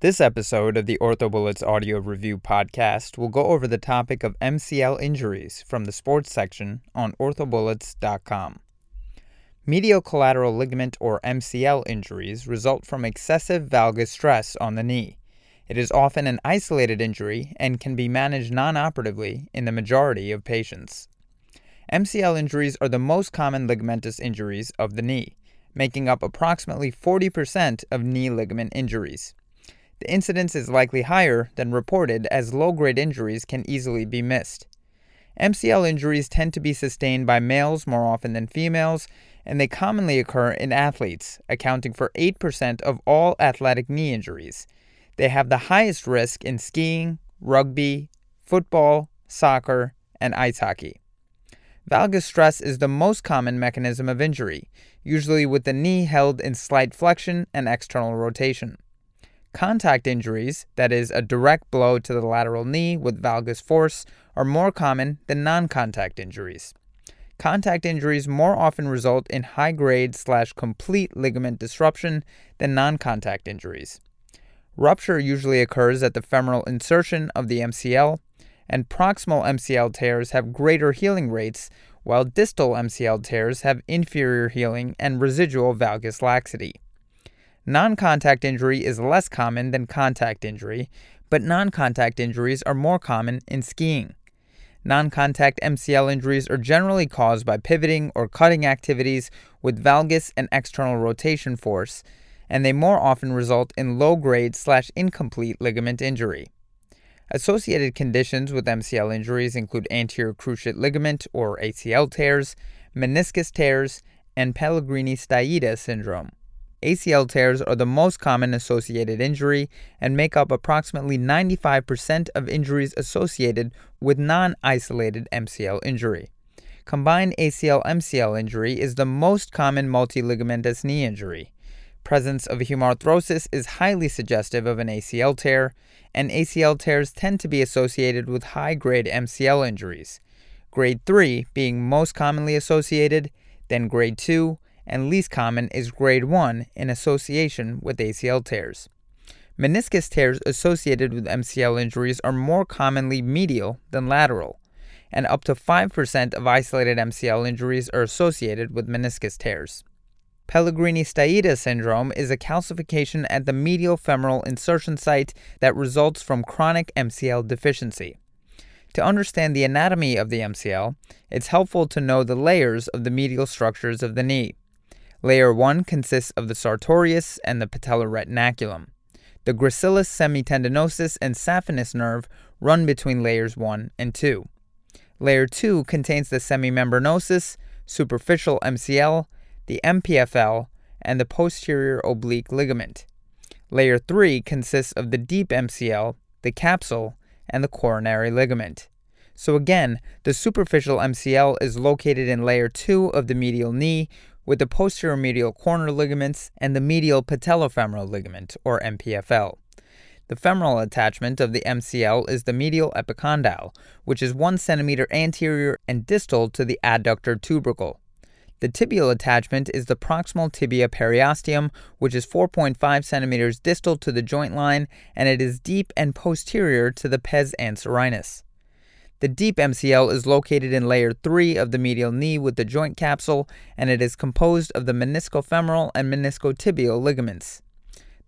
This episode of the OrthoBullets audio review podcast will go over the topic of MCL injuries from the sports section on orthobullets.com. Medial collateral ligament or MCL injuries result from excessive valgus stress on the knee. It is often an isolated injury and can be managed non operatively in the majority of patients. MCL injuries are the most common ligamentous injuries of the knee, making up approximately 40% of knee ligament injuries. The incidence is likely higher than reported as low grade injuries can easily be missed. MCL injuries tend to be sustained by males more often than females, and they commonly occur in athletes, accounting for 8% of all athletic knee injuries. They have the highest risk in skiing, rugby, football, soccer, and ice hockey. Valgus stress is the most common mechanism of injury, usually with the knee held in slight flexion and external rotation. Contact injuries, that is, a direct blow to the lateral knee with valgus force, are more common than non contact injuries. Contact injuries more often result in high grade slash complete ligament disruption than non contact injuries. Rupture usually occurs at the femoral insertion of the MCL, and proximal MCL tears have greater healing rates, while distal MCL tears have inferior healing and residual valgus laxity. Non contact injury is less common than contact injury, but non contact injuries are more common in skiing. Non contact MCL injuries are generally caused by pivoting or cutting activities with valgus and external rotation force, and they more often result in low grade slash incomplete ligament injury. Associated conditions with MCL injuries include anterior cruciate ligament or ACL tears, meniscus tears, and Pellegrini Stieda syndrome. ACL tears are the most common associated injury and make up approximately 95% of injuries associated with non isolated MCL injury. Combined ACL MCL injury is the most common multiligamentous knee injury. Presence of hemarthrosis is highly suggestive of an ACL tear, and ACL tears tend to be associated with high grade MCL injuries. Grade 3 being most commonly associated, then grade 2, and least common is grade 1 in association with ACL tears. Meniscus tears associated with MCL injuries are more commonly medial than lateral, and up to 5% of isolated MCL injuries are associated with meniscus tears. Pellegrini Stieda syndrome is a calcification at the medial femoral insertion site that results from chronic MCL deficiency. To understand the anatomy of the MCL, it's helpful to know the layers of the medial structures of the knee. Layer 1 consists of the sartorius and the patellar retinaculum. The gracilis semitendinosus and saphenous nerve run between layers 1 and 2. Layer 2 contains the semimembranosus, superficial MCL, the MPFL, and the posterior oblique ligament. Layer 3 consists of the deep MCL, the capsule, and the coronary ligament. So again, the superficial MCL is located in layer 2 of the medial knee, with the posterior medial corner ligaments and the medial patellofemoral ligament, or MPFL. The femoral attachment of the MCL is the medial epicondyle, which is 1 centimeter anterior and distal to the adductor tubercle. The tibial attachment is the proximal tibia periosteum, which is 4.5 centimeters distal to the joint line, and it is deep and posterior to the pes anserinus. The deep MCL is located in layer 3 of the medial knee with the joint capsule, and it is composed of the meniscofemoral and meniscotibial ligaments.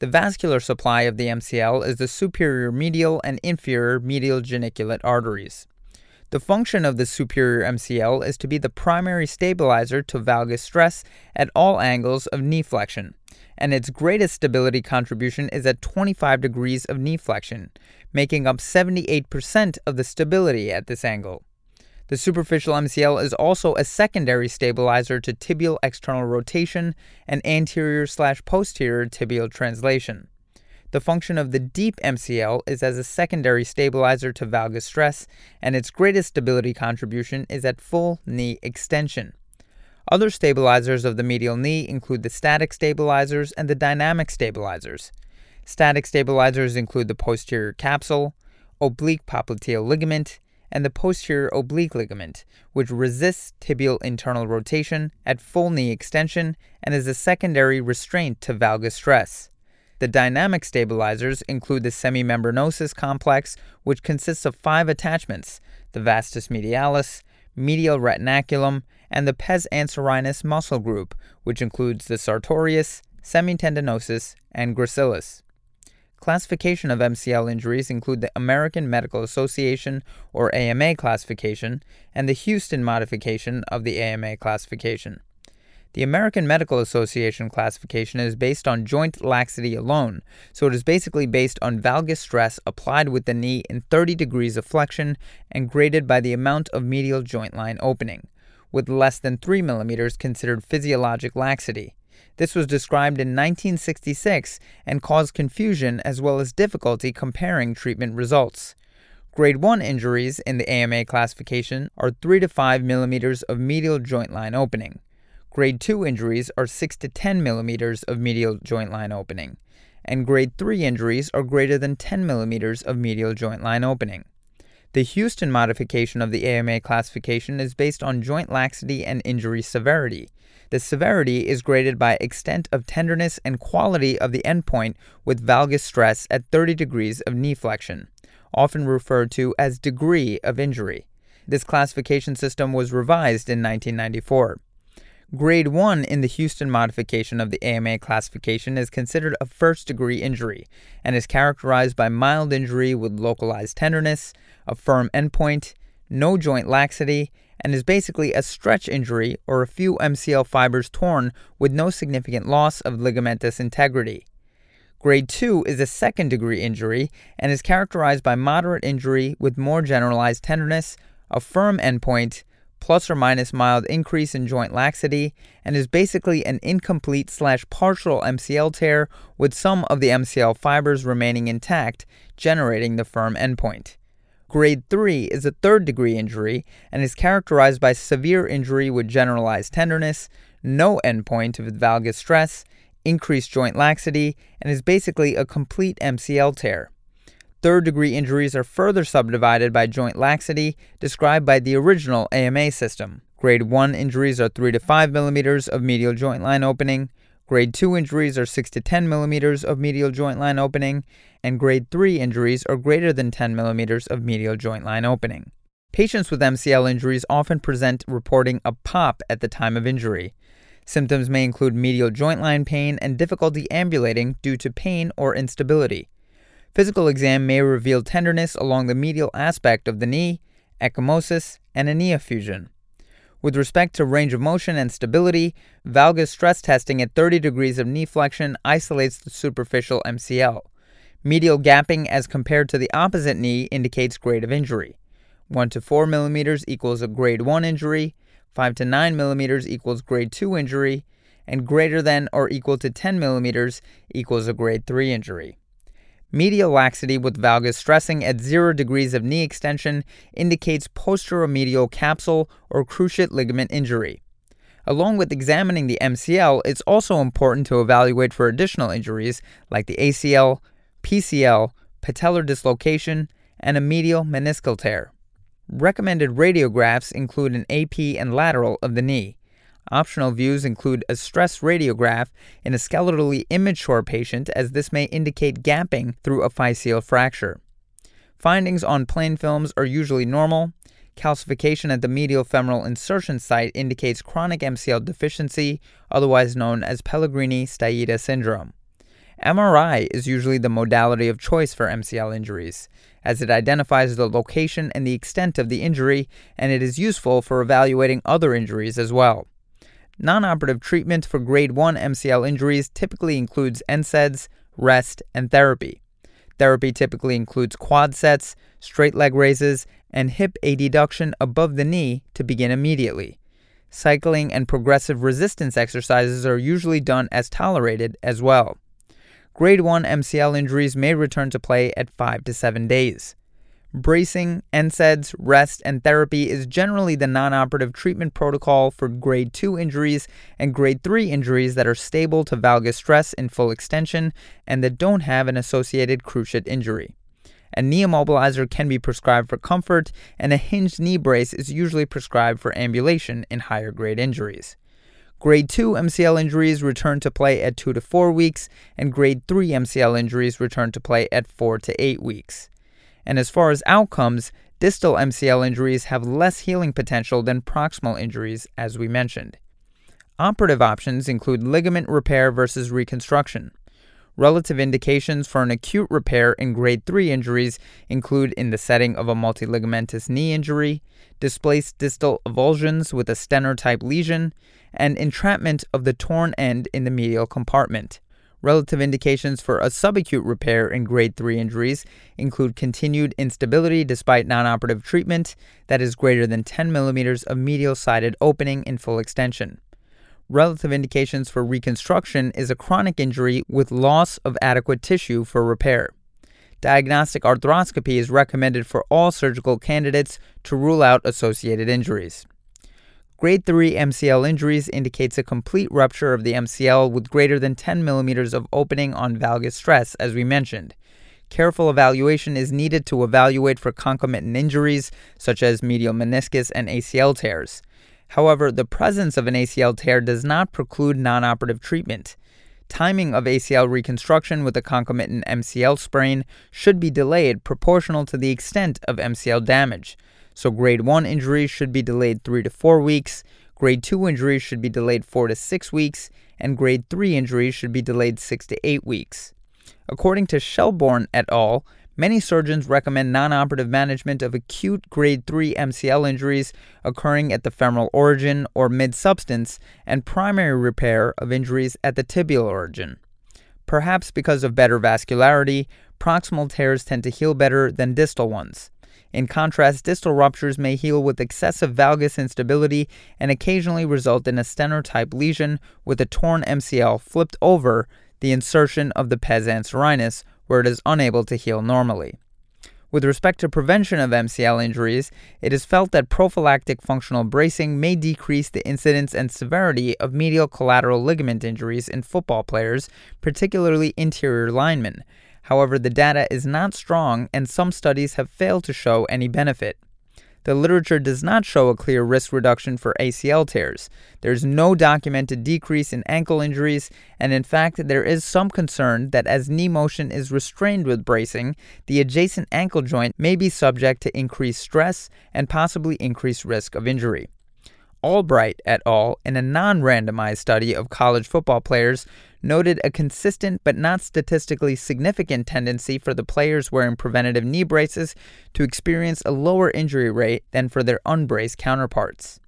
The vascular supply of the MCL is the superior medial and inferior medial geniculate arteries. The function of the superior MCL is to be the primary stabilizer to valgus stress at all angles of knee flexion and its greatest stability contribution is at 25 degrees of knee flexion, making up 78% of the stability at this angle. The superficial MCL is also a secondary stabilizer to tibial external rotation and anterior slash posterior tibial translation. The function of the deep MCL is as a secondary stabilizer to valgus stress, and its greatest stability contribution is at full knee extension. Other stabilizers of the medial knee include the static stabilizers and the dynamic stabilizers. Static stabilizers include the posterior capsule, oblique popliteal ligament, and the posterior oblique ligament, which resists tibial internal rotation at full knee extension and is a secondary restraint to valgus stress. The dynamic stabilizers include the semimembranosus complex, which consists of five attachments the vastus medialis, medial retinaculum, and the pes anserinus muscle group, which includes the sartorius, semitendinosus, and gracilis. Classification of MCL injuries include the American Medical Association or AMA classification and the Houston modification of the AMA classification. The American Medical Association classification is based on joint laxity alone, so it is basically based on valgus stress applied with the knee in 30 degrees of flexion and graded by the amount of medial joint line opening, with less than 3 millimeters considered physiologic laxity. This was described in 1966 and caused confusion as well as difficulty comparing treatment results. Grade 1 injuries in the AMA classification are 3 to 5 millimeters of medial joint line opening. Grade 2 injuries are 6 to 10 millimeters of medial joint line opening, and grade 3 injuries are greater than 10 millimeters of medial joint line opening. The Houston modification of the AMA classification is based on joint laxity and injury severity. The severity is graded by extent of tenderness and quality of the endpoint with valgus stress at 30 degrees of knee flexion, often referred to as degree of injury. This classification system was revised in 1994. Grade 1 in the Houston modification of the AMA classification is considered a first degree injury and is characterized by mild injury with localized tenderness, a firm endpoint, no joint laxity, and is basically a stretch injury or a few MCL fibers torn with no significant loss of ligamentous integrity. Grade 2 is a second degree injury and is characterized by moderate injury with more generalized tenderness, a firm endpoint, plus or minus mild increase in joint laxity, and is basically an incomplete slash partial MCL tear with some of the MCL fibers remaining intact, generating the firm endpoint. Grade 3 is a third degree injury and is characterized by severe injury with generalized tenderness, no endpoint of valgus stress, increased joint laxity, and is basically a complete MCL tear. Third degree injuries are further subdivided by joint laxity, described by the original AMA system. Grade 1 injuries are 3 to 5 millimeters of medial joint line opening. Grade 2 injuries are 6 to 10 millimeters of medial joint line opening. And grade 3 injuries are greater than 10 millimeters of medial joint line opening. Patients with MCL injuries often present reporting a pop at the time of injury. Symptoms may include medial joint line pain and difficulty ambulating due to pain or instability. Physical exam may reveal tenderness along the medial aspect of the knee, ecchymosis, and a knee effusion. With respect to range of motion and stability, valgus stress testing at 30 degrees of knee flexion isolates the superficial MCL. Medial gapping as compared to the opposite knee indicates grade of injury. 1 to 4 millimeters equals a grade 1 injury, 5 to 9 millimeters equals grade 2 injury, and greater than or equal to 10 millimeters equals a grade 3 injury. Medial laxity with valgus stressing at 0 degrees of knee extension indicates posteromedial capsule or cruciate ligament injury. Along with examining the MCL, it's also important to evaluate for additional injuries like the ACL, PCL, patellar dislocation, and a medial meniscal tear. Recommended radiographs include an AP and lateral of the knee. Optional views include a stress radiograph in a skeletally immature patient, as this may indicate gapping through a physeal fracture. Findings on plain films are usually normal. Calcification at the medial femoral insertion site indicates chronic MCL deficiency, otherwise known as Pellegrini Stieda syndrome. MRI is usually the modality of choice for MCL injuries, as it identifies the location and the extent of the injury, and it is useful for evaluating other injuries as well. Non-operative treatment for grade 1 MCL injuries typically includes NSAIDs, rest, and therapy. Therapy typically includes quad sets, straight leg raises, and hip adduction above the knee to begin immediately. Cycling and progressive resistance exercises are usually done as tolerated as well. Grade 1 MCL injuries may return to play at 5 to 7 days. Bracing, NSAIDs, rest, and therapy is generally the non operative treatment protocol for grade 2 injuries and grade 3 injuries that are stable to valgus stress in full extension and that don't have an associated cruciate injury. A knee immobilizer can be prescribed for comfort, and a hinged knee brace is usually prescribed for ambulation in higher grade injuries. Grade 2 MCL injuries return to play at 2 to 4 weeks, and grade 3 MCL injuries return to play at 4 to 8 weeks. And as far as outcomes, distal MCL injuries have less healing potential than proximal injuries, as we mentioned. Operative options include ligament repair versus reconstruction. Relative indications for an acute repair in grade 3 injuries include in the setting of a multiligamentous knee injury, displaced distal avulsions with a Stener type lesion, and entrapment of the torn end in the medial compartment. Relative indications for a subacute repair in grade 3 injuries include continued instability despite nonoperative treatment that is greater than 10 millimeters of medial sided opening in full extension. Relative indications for reconstruction is a chronic injury with loss of adequate tissue for repair. Diagnostic arthroscopy is recommended for all surgical candidates to rule out associated injuries. Grade 3 MCL injuries indicates a complete rupture of the MCL with greater than 10 millimeters of opening on valgus stress, as we mentioned. Careful evaluation is needed to evaluate for concomitant injuries such as medial meniscus and ACL tears. However, the presence of an ACL tear does not preclude non-operative treatment. Timing of ACL reconstruction with a concomitant MCL sprain should be delayed proportional to the extent of MCL damage. So, grade 1 injuries should be delayed 3 to 4 weeks, grade 2 injuries should be delayed 4 to 6 weeks, and grade 3 injuries should be delayed 6 to 8 weeks. According to Shelbourne et al., many surgeons recommend non operative management of acute grade 3 MCL injuries occurring at the femoral origin or mid substance and primary repair of injuries at the tibial origin. Perhaps because of better vascularity, proximal tears tend to heal better than distal ones. In contrast, distal ruptures may heal with excessive valgus instability and occasionally result in a Stener type lesion with a torn MCL flipped over the insertion of the pes anserinus, where it is unable to heal normally. With respect to prevention of MCL injuries, it is felt that prophylactic functional bracing may decrease the incidence and severity of medial collateral ligament injuries in football players, particularly interior linemen, However, the data is not strong and some studies have failed to show any benefit. The literature does not show a clear risk reduction for ACL tears. There's no documented decrease in ankle injuries, and in fact, there is some concern that as knee motion is restrained with bracing, the adjacent ankle joint may be subject to increased stress and possibly increased risk of injury. Albright et al., in a non randomized study of college football players, noted a consistent but not statistically significant tendency for the players wearing preventative knee braces to experience a lower injury rate than for their unbraced counterparts.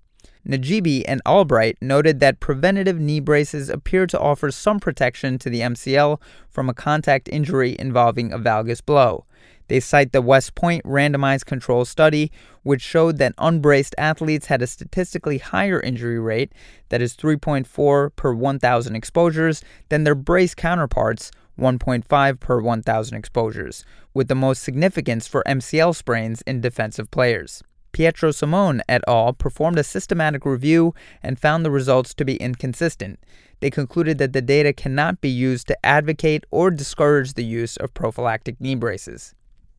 Najibi and Albright noted that preventative knee braces appear to offer some protection to the MCL from a contact injury involving a valgus blow. They cite the West Point randomized control study, which showed that unbraced athletes had a statistically higher injury rate, that is 3.4 per 1,000 exposures, than their braced counterparts, 1.5 per 1,000 exposures, with the most significance for MCL sprains in defensive players. Pietrosimone et al. performed a systematic review and found the results to be inconsistent. They concluded that the data cannot be used to advocate or discourage the use of prophylactic knee braces.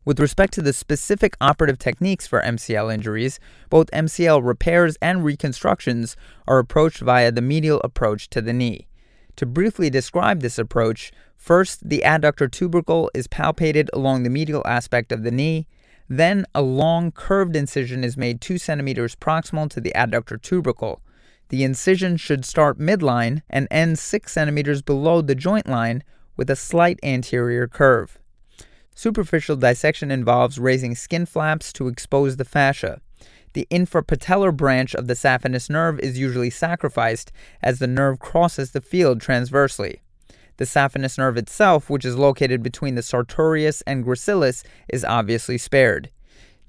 With respect to the specific operative techniques for MCL injuries, both MCL repairs and reconstructions are approached via the medial approach to the knee. To briefly describe this approach, first the adductor tubercle is palpated along the medial aspect of the knee, then a long curved incision is made 2 centimeters proximal to the adductor tubercle. The incision should start midline and end 6 centimeters below the joint line with a slight anterior curve. Superficial dissection involves raising skin flaps to expose the fascia. The infrapatellar branch of the saphenous nerve is usually sacrificed as the nerve crosses the field transversely. The saphenous nerve itself, which is located between the sartorius and gracilis, is obviously spared.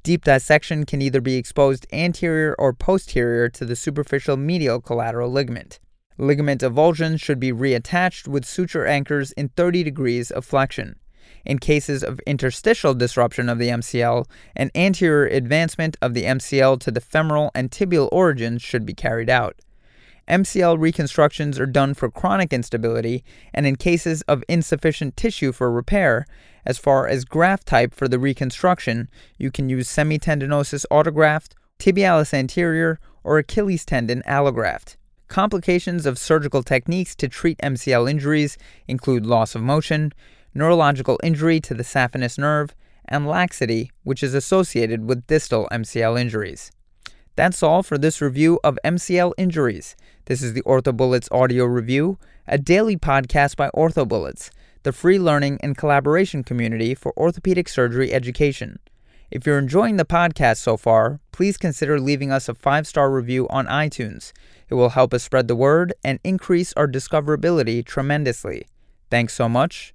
Deep dissection can either be exposed anterior or posterior to the superficial medial collateral ligament. Ligament avulsions should be reattached with suture anchors in 30 degrees of flexion. In cases of interstitial disruption of the MCL, an anterior advancement of the MCL to the femoral and tibial origins should be carried out. MCL reconstructions are done for chronic instability and in cases of insufficient tissue for repair. As far as graft type for the reconstruction, you can use semitendinosus autograft, tibialis anterior, or Achilles tendon allograft. Complications of surgical techniques to treat MCL injuries include loss of motion, neurological injury to the saphenous nerve, and laxity, which is associated with distal MCL injuries. That's all for this review of MCL injuries. This is the OrthoBullets audio review, a daily podcast by OrthoBullets, the free learning and collaboration community for orthopedic surgery education. If you're enjoying the podcast so far, please consider leaving us a five star review on iTunes. It will help us spread the word and increase our discoverability tremendously. Thanks so much,